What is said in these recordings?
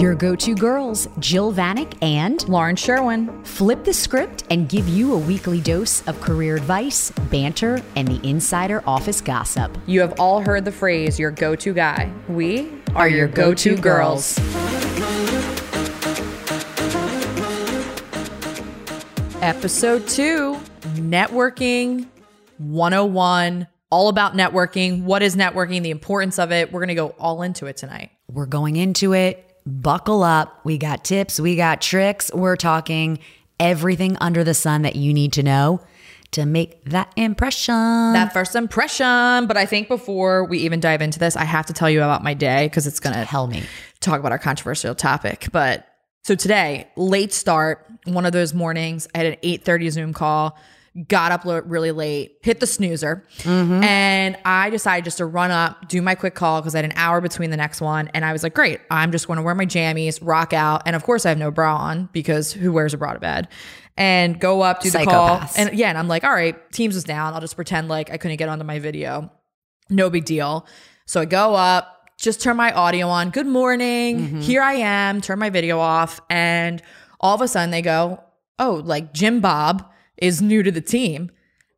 Your go to girls, Jill Vanek and Lauren Sherwin. flip the script and give you a weekly dose of career advice, banter, and the insider office gossip. You have all heard the phrase your go to guy. We are, your go to girls. Episode two Networking 101. All about networking. What is networking? The importance of it. We're going to go all into it tonight. We're going into it. Buckle up. We got tips, we got tricks. We're talking everything under the sun that you need to know to make that impression. That first impression. But I think before we even dive into this, I have to tell you about my day because it's going to Tell me. talk about our controversial topic. But so today, late start, one of those mornings, I had an 8:30 Zoom call, got up really late, hit the snoozer, mm-hmm. and I decided just to run up, do my quick call because I had an hour between the next one. And I was like, great, I'm just going to wear my jammies, rock out. And of course, I have no bra on because who wears a bra to bed? And go up, do the call. And yeah, and I'm like, all right, Teams is down. I'll just pretend like I couldn't get onto my video no big deal. So I go up, just turn my audio on. Good morning. Mm-hmm. Here I am. Turn my video off. And all of a sudden they go, Oh, like Jim Bob is new to the team.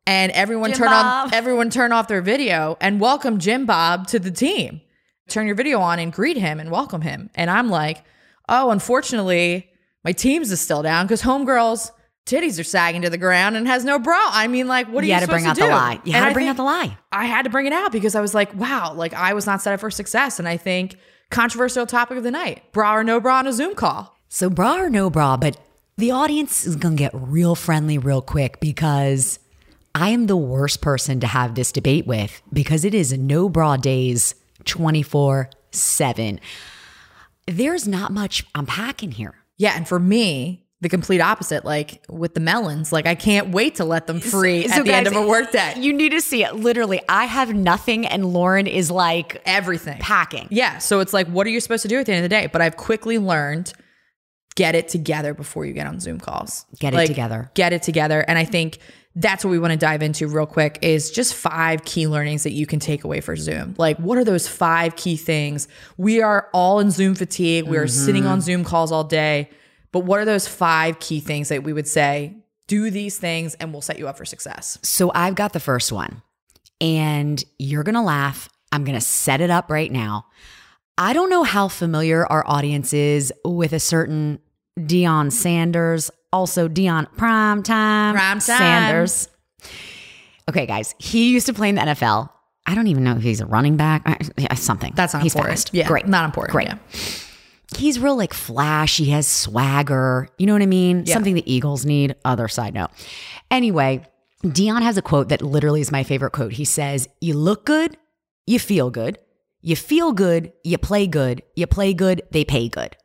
And everyone Jim turn Bob. on everyone turn off their video and welcome Jim Bob to the team. Turn your video on and greet him and welcome him. And I'm like, oh, unfortunately, my teams is still down because homegirls titties are sagging to the ground and has no bra. I mean, like, what are You you, had to bring out the lie. You And had to bring out the lie. I had to bring it out because I was like, wow, like I was not set up for success. And I think controversial topic of the night bra or no bra on a Zoom call. So, bra or no bra, but the audience is going to get real friendly real quick because I am the worst person to have this debate with because it is no bra days 24 7. There's not much unpacking here. Yeah. And for me, the complete opposite, like with the melons, like I can't wait to let them free So at the end of guys, a workday. You need to see it. Literally, I have nothing, and Lauren is like Everything. packing. Yeah. So it's like, what are you supposed to do at the end of the day? But I've quickly learned get it together before you get on Zoom calls. Get it Like, together. Get it together. And I think that's what we want to dive into real quick is just five key learnings that you can take away for Zoom. Like, what are those five key things? We are all in Zoom fatigue. We are mm-hmm. sitting on Zoom calls all day. But what are those five key things that we would say? Do these things and we'll set you up for success. So I've got the first one, and you're going to laugh. I'm going to set it up right now. I don't know how familiar our audience is with a certain Deion Sanders, also Deion Primetime Primetime. Sanders. Okay, guys, he used to play in the NFL. I don't even know if he's a running back. I- yeah, Something. That's not he's important. fast. Yeah. Great. Not important. Great. Yeah. He's real like flash. He has swagger. You know what I mean? Yeah. Something the Eagles need. Other side note. Anyway, Deion has a quote that literally is my favorite quote. He says, You look good, you feel good. You feel good, you play good. You play good, they pay good.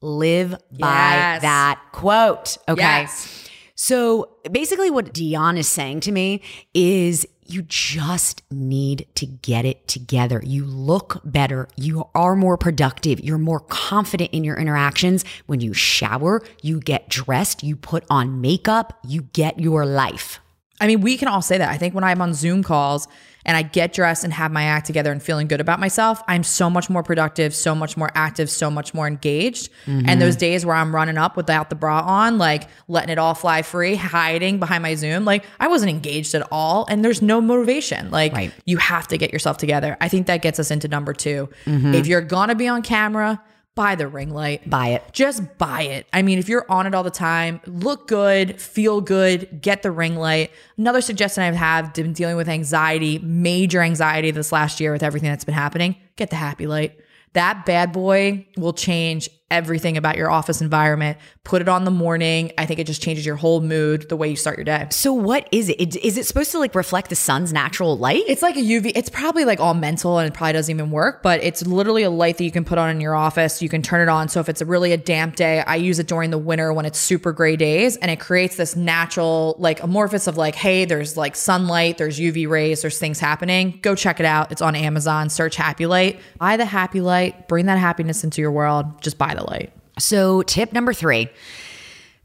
Live by that quote. Okay. Yes. So basically, what Deion is saying to me is you just need to get it together. You look better. You are more productive. You're more confident in your interactions. When you shower, you get dressed, you put on makeup, you get your life. I mean, we can all say that. I think when I'm on Zoom calls and I get dressed and have my act together and feeling good about myself, I'm so much more productive, so much more active, so much more engaged. And those mm-hmm. days where I'm running up without the bra on, like letting it all fly free, hiding behind my Zoom, like I wasn't engaged at all. And there's no motivation. Like Right. you have to get yourself together. I think that gets us into number 2 mm-hmm. If you're gonna be on camera, buy the ring light Buy it. just buy it. I mean, if you're on it all the time, look good, feel good, get the ring light. Another suggestion I have had been dealing with anxiety, major anxiety this last year with everything that's been happening, get the happy light. That bad boy will change everything about your office environment. Put it on the morning. I think it just changes your whole mood, the way you start your day. So, what is it? Is it supposed to like reflect the sun's natural light? It's like a UV. It's probably like all mental and it probably doesn't even work, but it's literally a light that you can put on in your office. You can turn it on. So if it's a really a damp day, I use it during the winter when it's super gray days and it creates this natural like amorphous of like, hey, there's like sunlight, there's UV rays, there's things happening. Go check it out. It's on Amazon. Search Happy Light. Buy the Happy Light. Bring that happiness into your world. Just buy the light. So, tip number three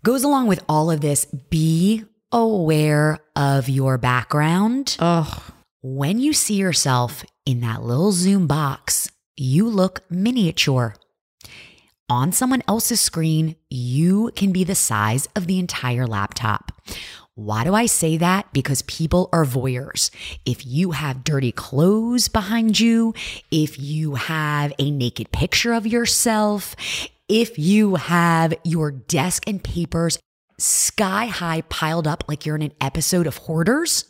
goes along with all of this be aware of your background. Oh, When you see yourself in that little Zoom box, you look miniature. on someone else's screen, you can be the size of the entire laptop. Why do I say that? Because people are voyeurs. If you have dirty clothes behind you, if you have a naked picture of yourself, if you have your desk and papers sky high piled up like you're in an episode of Hoarders,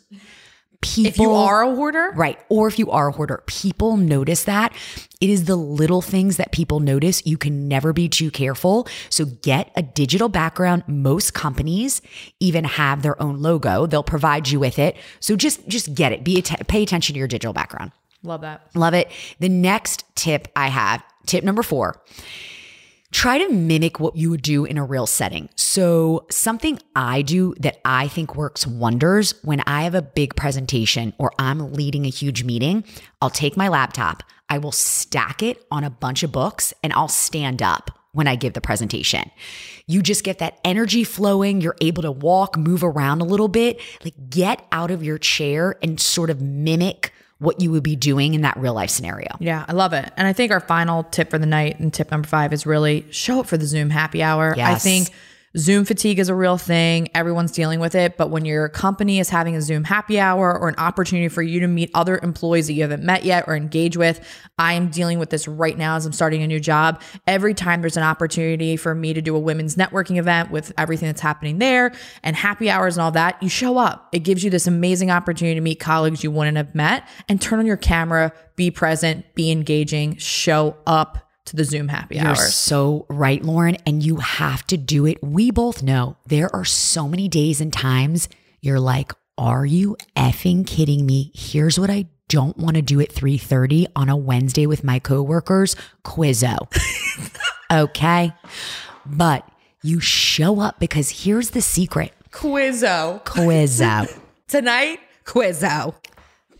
people If you are a hoarder, Right. Or if you are a hoarder, people notice that. It is the little things that people notice. You can never be too careful. So get a digital background. Most companies even have their own logo. They'll provide you with it. So just just get it. Be att- pay attention to your digital background. love that. Love it. The next tip I have, tip number 4, try to mimic what you would do in a real setting. So, something I do that I think works wonders when I have a big presentation or I'm leading a huge meeting, I'll take my laptop, I will stack it on a bunch of books, and I'll stand up when I give the presentation. You just get that energy flowing. You're able to walk, move around a little bit, like get out of your chair and sort of mimic what you would be doing in that real life scenario. Yeah, I love it. And I think our final tip for the night and tip number five is really show up for the Zoom happy hour. I think Zoom fatigue is a real thing. Everyone's dealing with it. But when your company is having a Zoom happy hour or an opportunity for you to meet other employees that you haven't met yet or engage with, I am dealing with this right now as I'm starting a new job. Every time there's an opportunity for me to do a women's networking event with everything that's happening there and happy hours and all that, you show up. It gives you this amazing opportunity to meet colleagues you wouldn't have met and turn on your camera, be present, be engaging, show up to the Zoom happy hour. You're hours. so right, Lauren, and you have to do it. We both know there are so many days and times you're like, "Are you effing kidding me? Here's what I don't want to do at 3:30 on a Wednesday with my coworkers, Quizzo." okay? But you show up because here's the secret. Quizzo. Quizzo. Tonight, Quizzo.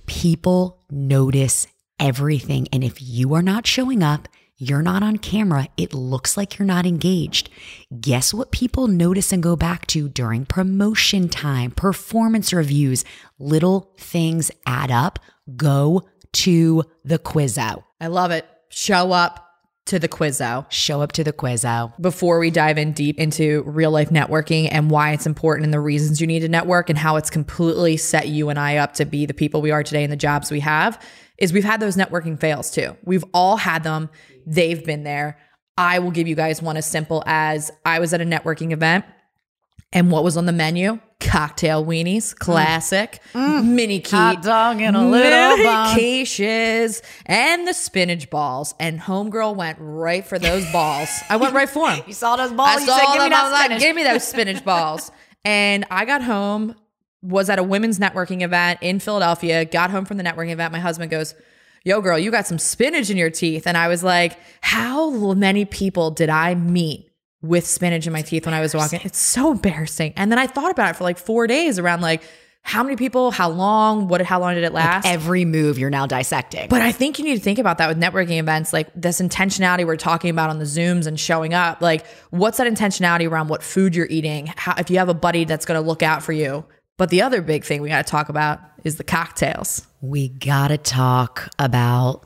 people notice everything. And if you are not showing up, you're not on camera, it looks like you're not engaged. Guess what people notice and go back to during promotion time, performance reviews? Little things add up. Go to the Quizzo. I love it. Show up to the Quizzo. Show up to the Quizzo. Before we dive in deep into real life networking and why it's important and the reasons you need to network and how it's completely set you and I up to be the people we are today and the jobs we have, is we've had those networking fails too. We've all had them. They've been there. I will give you guys one as simple as I was at a networking event and what was on the menu? Cocktail weenies, mm. classic, mm. mini key, Hot dog and a little bun. quiches, and the spinach balls. And homegirl went right for those balls. I went right for them. You saw those balls? I you saw said, give me that was like, give me those spinach balls. And I got home, was at a women's networking event in Philadelphia, got home from the networking event. My husband goes, Yo, girl, you got some spinach in your teeth. And I was like, How many people did I meet with spinach in my teeth when I was walking? It's so embarrassing. And then I thought about it for like four days around like, how many people, how long, what, how long did it last? Every move you're now dissecting. But I think you need to think about that with networking events, like this intentionality we're talking about on the Zooms and showing up. Like, what's that intentionality around what food you're eating? How, if you have a buddy that's going to look out for you. But the other big thing we got to talk about is the cocktails, we gotta talk about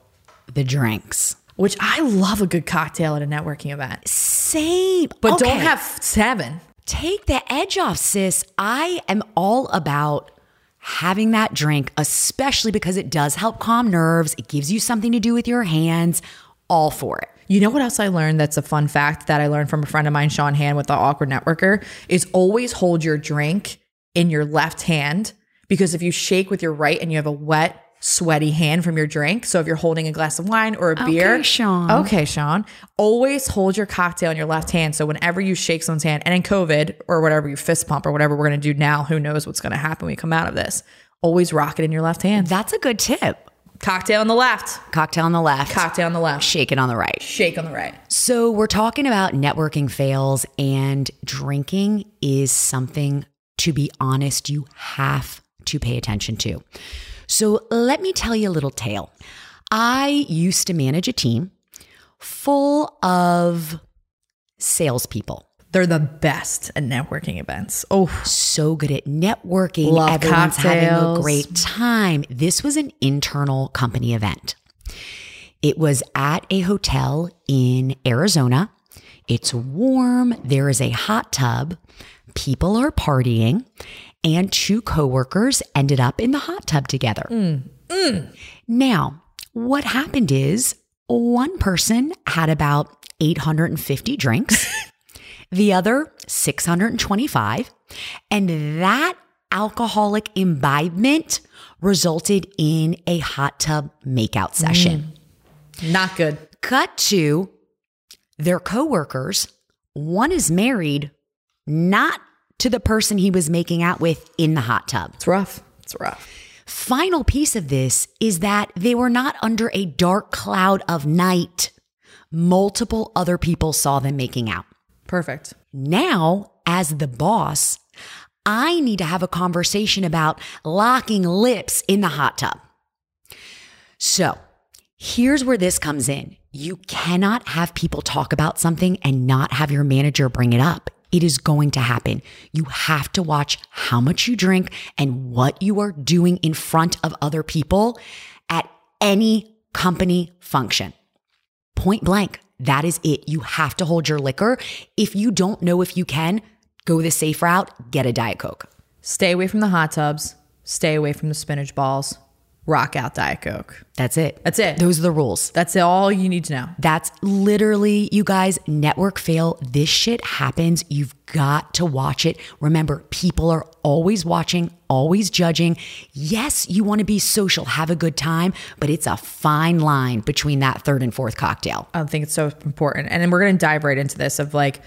the drinks. which I love a good cocktail at a networking event, Same. but Okay. don't have seven. take the edge off, sis. I am all about having that drink, especially because it does help calm nerves. It gives you something to do with your hands. All for it. You know what else I learned that's a fun fact that I learned from a friend of mine, Sean Hand, with the Awkward Networker, is always hold your drink in your left hand because if you shake with your right and you have a wet, sweaty hand from your drink, so if you're holding a glass of wine or a beer, Okay, Sean. Okay, Sean. Always hold your cocktail in your left hand. So whenever you shake someone's hand, and in COVID or whatever, you fist pump or whatever we're gonna do now, who knows what's gonna happen when we come out of this. Always rock it in your left hand. That's a good tip. Cocktail on the left, Cocktail on the left, cocktail on the left, shake it on the right. shake on the right. So, we're talking about networking fails, and drinking is something, to be honest, you have to pay attention to. So, let me tell you a little tale. I used to manage a team full of salespeople. They're the best at networking events. Oh, So good at networking. Love Everyone's having a great time. This was an internal company event. It was at a hotel in Arizona. It's warm. There is a hot tub. People are partying. And two coworkers ended up in the hot tub together. Mm. Mm. Now, what happened is one person had about 850 drinks, the other 625, and that alcoholic imbibement resulted in a hot tub makeout session. Mm. Not good. Cut to their coworkers. One is married, not to the person he was making out with in the hot tub. It's rough. It's rough. Final piece of this is that they were not under a dark cloud of night. Multiple other people saw them making out. Perfect. Now, as the boss, I need to have a conversation about locking lips in the hot tub. So, here's where this comes in. You cannot have people talk about something and not have your manager bring it up. It is going to happen. You have to watch how much you drink and what you are doing in front of other people at any company function. Point blank. That is it. You have to hold your liquor. If you don't know if you can, go the safe route, get a Diet Coke. Stay away from the hot tubs. Stay away from the spinach balls. Rock out Diet Coke. That's it. That's it. Those are the rules. That's all you need to know. That's literally, you guys, network fail. This shit happens. You've got to watch it. Remember, people are always watching, always judging. Yes, you want to be social, have a good time, but it's a fine line between that third and fourth cocktail. I think it's so important. And then we're going to dive right into this of like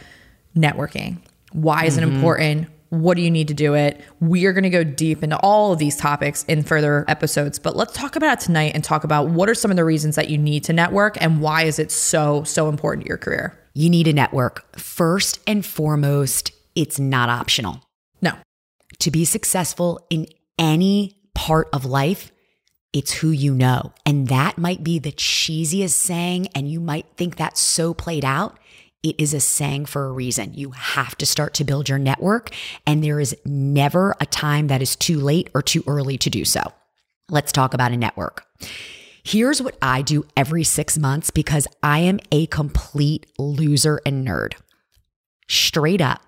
networking. Why is it mm-hmm. important? What do you need to do it? We are going to go deep into all of these topics in further episodes, but let's talk about it tonight and talk about what are some of the reasons that you need to network and why is it so, so important to your career? You need a network. First and foremost, it's not optional. No. To be successful in any part of life, it's who you know. And that might be the cheesiest saying, and you might think that's so played out. It is a saying for a reason. You have to start to build your network, and there is never a time that is too late or too early to do so. Let's talk about a network. Here's what I do every six months because I am a complete loser and nerd. Straight up.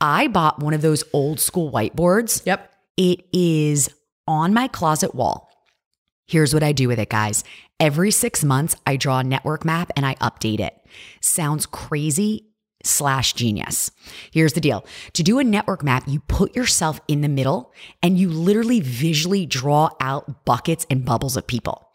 I bought one of those old school whiteboards. Yep. It is on my closet wall. Here's what I do with it, guys. Every six months, I draw a network map and I update it. Sounds crazy slash genius. Here's the deal to do a network map, you put yourself in the middle and you literally visually draw out buckets and bubbles of people.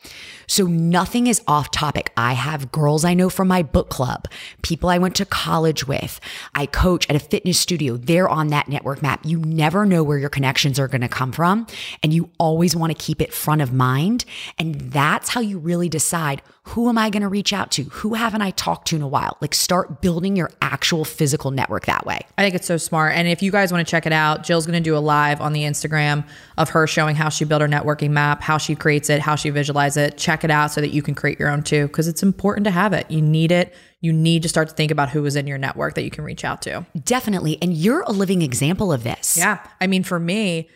So nothing is off topic. I have girls I know from my book club, people I went to college with. I coach at a fitness studio. They're on that network map. You never know where your connections are going to come from. And you always want to keep it front of mind. And that's how you really decide who am I going to reach out to? Who haven't I talked to in a while? Like start building your actual physical network that way. I think it's so smart. And if you guys want to check it out, Jill's going to do a live on the Instagram of her showing how she built her networking map, how she creates it, how she visualizes it. Check it out so that you can create your own too, because it's important to have it. You need it. You need to start to think about who is in your network that you can reach out to. Definitely. And you're a living example of this. Yeah. I mean, for me,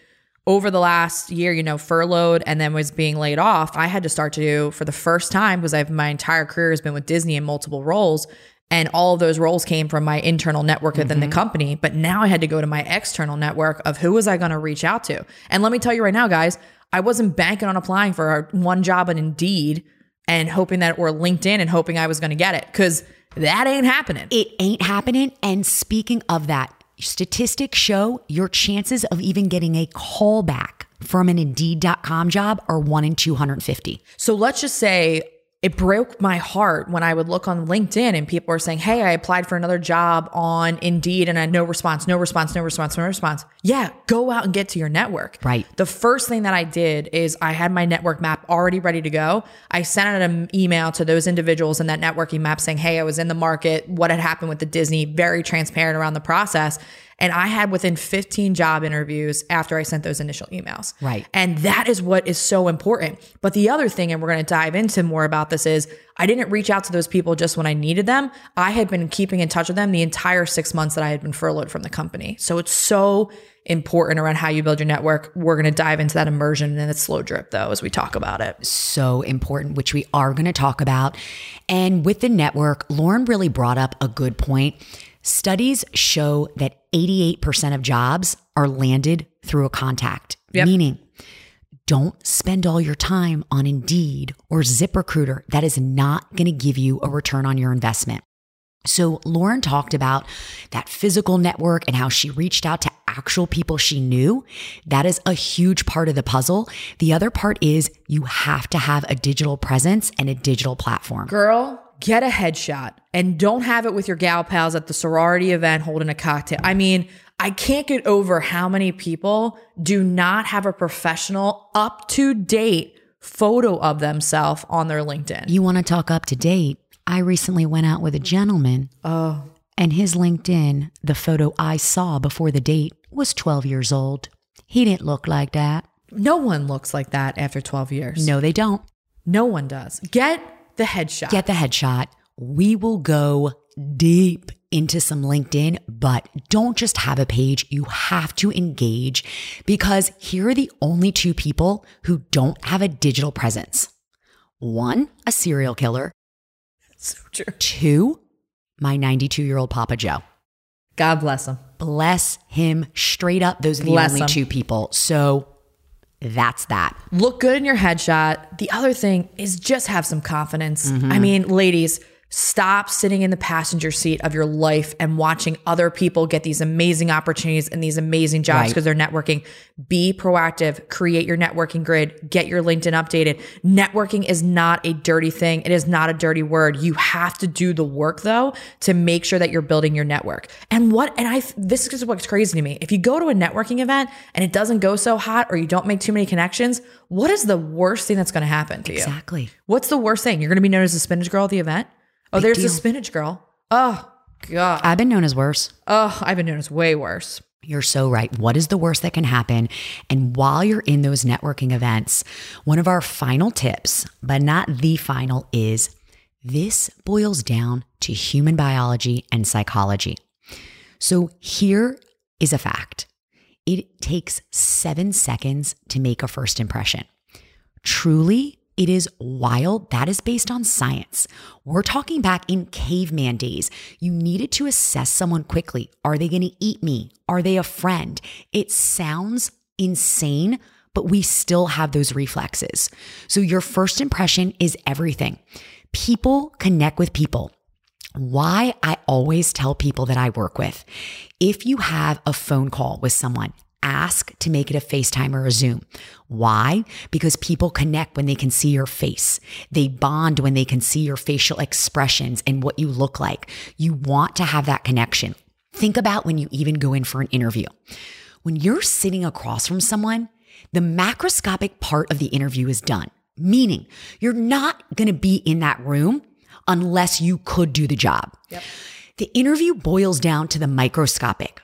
over the last year, you know, furloughed and then was being laid off, I had to start to do for the first time because I've my entire career has been with Disney in multiple roles. And all of those roles came from my internal network within the mm-hmm. company. But now I had to go to my external network of who was I going to reach out to. And let me tell you right now, guys, I wasn't banking on applying for one job on Indeed and hoping that or LinkedIn and hoping I was going to get it because that ain't happening. It ain't happening. And speaking of that, statistics show your chances of even getting a call back from an Indeed.com job are one in 250. So let's just say it broke my heart when I would look on LinkedIn and people were saying, Hey, I applied for another job on Indeed and I had no response, no response, no response, no response. Yeah, go out and get to your network. Right. The first thing that I did is I had my network map already ready to go. I sent out an email to those individuals in that networking map saying, Hey, I was in the market, what had happened with the Disney, very transparent around the process. And I had within 15 job interviews after I sent those initial emails. Right. And that is what is so important. But the other thing, and we're going to dive into more about this, is I didn't reach out to those people just when I needed them. I had been keeping in touch with them the entire six months that I had been furloughed from the company. So it's so important around how you build your network. We're going to dive into that immersion and its slow drip though as we talk about it. So important, which we are going to talk about. And with the network, Lauren really brought up a good point. Studies show that 88% of jobs are landed through a contact, Yep. meaning don't spend all your time on Indeed or ZipRecruiter. That is not going to give you a return on your investment. So, Lauren talked about that physical network and how she reached out to actual people she knew. That is a huge part of the puzzle. The other part is you have to have a digital presence and a digital platform. Girl, get a headshot and don't have it with your gal pals at the sorority event holding a cocktail. I mean, I can't get over how many people do not have a professional, up to date photo of themselves on their LinkedIn. You want to talk up to date? I recently went out with a gentleman, Oh, and his LinkedIn, the photo I saw before the date, was 12 years old. He didn't look like that. no one looks like that after 12 years. No, they don't. No one does. Get the headshot. Get the headshot. We will go deep into some LinkedIn, but don't just have a page. You have to engage because here are the only two people who don't have a digital presence. One, a serial killer. so true. Two, my 92 year old Papa Joe. God bless him. Bless him straight up. Those are the Bless only him. two people. So that's that. look good in your headshot. The other thing is just have some confidence. Mm-hmm. I mean, ladies, stop sitting in the passenger seat of your life and watching other people get these amazing opportunities and these amazing jobs Right. because they're networking. Be proactive, create your networking grid, get your LinkedIn updated. Networking is not a dirty thing. It is not a dirty word. You have to do the work though to make sure that you're building your network. And what and I this is what's crazy to me. If you go to a networking event and it doesn't go so hot or you don't make too many connections, what is the worst thing that's going to happen to you? Exactly. What's the worst thing? You're going to be known as the spinach girl at the event? Oh, there's the spinach girl. Oh, God. I've been known as worse. Oh, I've been known as way worse. You're so right. What is the worst that can happen? And while you're in those networking events, one of our final tips, but not the final, is this boils down to human biology and psychology. So here is a fact it takes seven seconds to make a first impression. Truly, it is wild. That is based on science. We're talking back in caveman days. You needed to assess someone quickly. Are they going to eat me? Are they a friend? It sounds insane, but we still have those reflexes. So your first impression is everything. People connect with people why I always tell people that I work with if you have a phone call with someone, ask to make it a FaceTime or a Zoom. Why? Because people connect when they can see your face. They bond when they can see your facial expressions and what you look like. You want to have that connection. Think about when you even go in for an interview. When you're sitting across from someone, the macroscopic part of the interview is done, meaning you're not going to be in that room unless you could do the job. The interview boils down to the microscopic.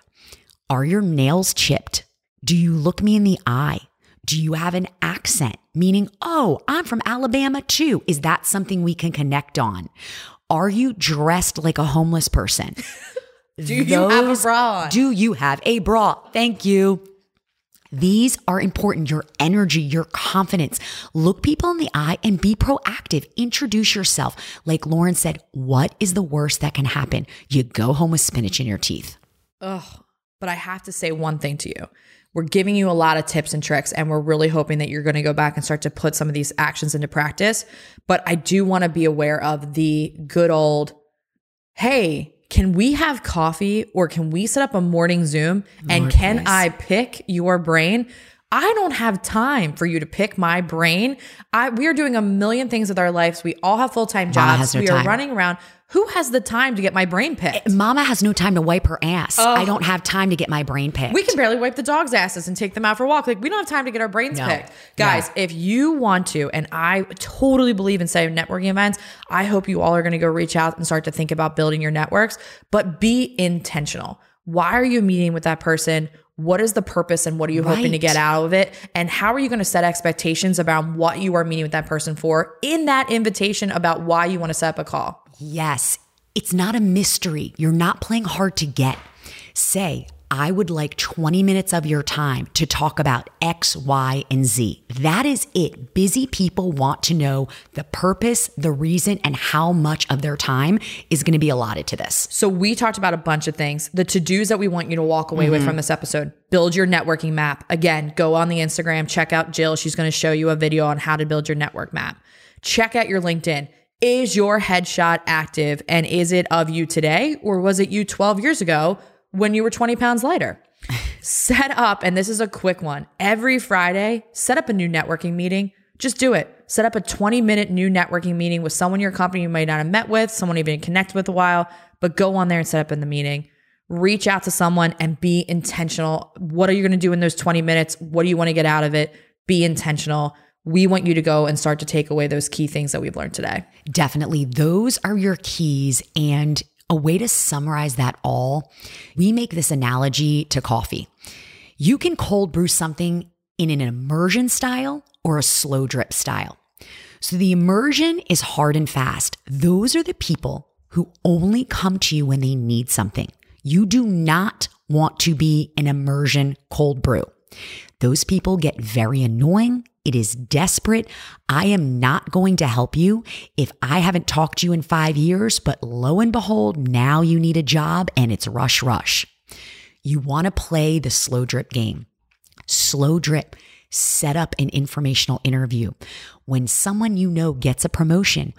Are your nails chipped? Do you look me in the eye? Do you have an accent? Meaning, oh, I'm from Alabama too. Is that something we can connect on? Are you dressed like a homeless person? Do you have a bra? Do you have a bra? Thank you. These are important. Your energy, your confidence. Look people in the eye and be proactive. Introduce yourself. Like Lauren said, what is the worst that can happen? You go home with spinach in your teeth. Ugh. But I have to say one thing to you. We're giving you a lot of tips and tricks, and we're really hoping that you're going to go back and start to put some of these actions into practice. But I do want to be aware of the good old, hey, can we have coffee or can we set up a morning Zoom? and Lord, can. I pick your brain? I don't have time for you to pick my brain. I we are doing a million things with our lives. We all have full-time jobs. we are time. running around. Who has the time to get my brain picked? Eh, Mama has no time to wipe her ass. I oh. don't have time to get my brain picked. We can barely wipe the dog's asses and take them out for a walk. Like we don't have time to get our brains No. picked. Guys, if you want to, and I totally believe in setting networking events, I hope you all are going to go reach out and start to think about building your networks, but be intentional. Why are you meeting with that person? What is the purpose and what are you hoping to get out of it? And how are you going to set expectations about what you are meeting with that person for in that invitation about why you want to set up a call? Yes, it's not a mystery. You're not playing hard to get. Say, I would like 20 minutes of your time to talk about X, Y, and Z. That is it. Busy people want to know the purpose, the reason, and how much of their time is going to be allotted to this. So we talked about a bunch of things. The to-dos that we want you to walk away with mm-hmm. from this episode. Build your networking map. Again, go on the Instagram, check out Jill. She's going to show you a video on how to build your network map. Check out your LinkedIn. Is your headshot active and is it of you today or was it you 12 years ago when you were 20 pounds lighter? set up, and this is a quick one. Every Friday, set up a new networking meeting. Just do it. Set up a 20 minute new networking meeting with someone in your company you might not have met with, someone you've been connected with a while, but go on there and set up in the meeting. Reach out to someone and be intentional. What are you going to do in those 20 minutes? What do you want to get out of it? Be intentional. We want you to go and start to take away those key things that we've learned today. Definitely. Those are your keys. And a way to summarize that all, we make this analogy to coffee. You can cold brew something in an immersion style or a slow drip style. So the immersion is hard and fast. Those are the people who only come to you when they need something. You do not want to be an immersion cold brew. Those people get very annoying. It is desperate. I am not going to help you if I haven't talked to you in five years, but lo and behold, now you need a job and it's rush, rush. You want to play the slow drip game. Slow drip. Set up an informational interview. When someone you know gets a promotion,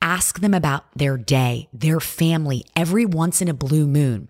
ask them about their day, their family, every once in a blue moon.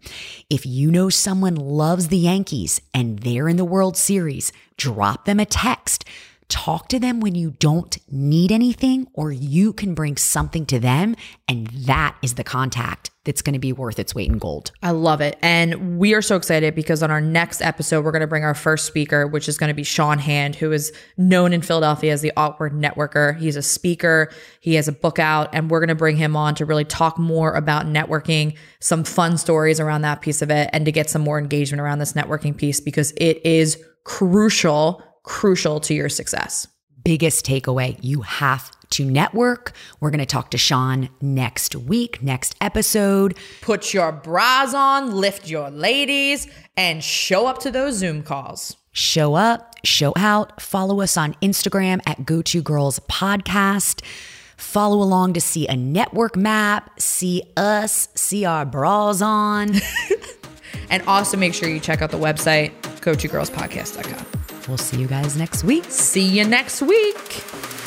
If you know someone loves the Yankees and they're in the World Series, drop them a text. Talk to them when you don't need anything or you can bring something to them. And that is the contact that's going to be worth its weight in gold. I love it. And we are so excited because on our next episode, we're going to bring our first speaker, which is going to be Sean Hand, who is known in Philadelphia as the Awkward Networker. He's a speaker, he has a book out, and we're going to bring him on to really talk more about networking, some fun stories around that piece of it, and to get some more engagement around this networking piece because it is crucial, crucial to your success. biggest takeaway you have to network. We're going to talk to Sean next week, next episode. Put your bras on, lift your ladies, and show up to those Zoom calls. Show up, show out. Follow us on Instagram at Go To Girls Podcast. Follow along to see a network map, see us, see our bras on. And also make sure you check out the website, go to girlspodcast.com. we'll see you guys next week. See you next week.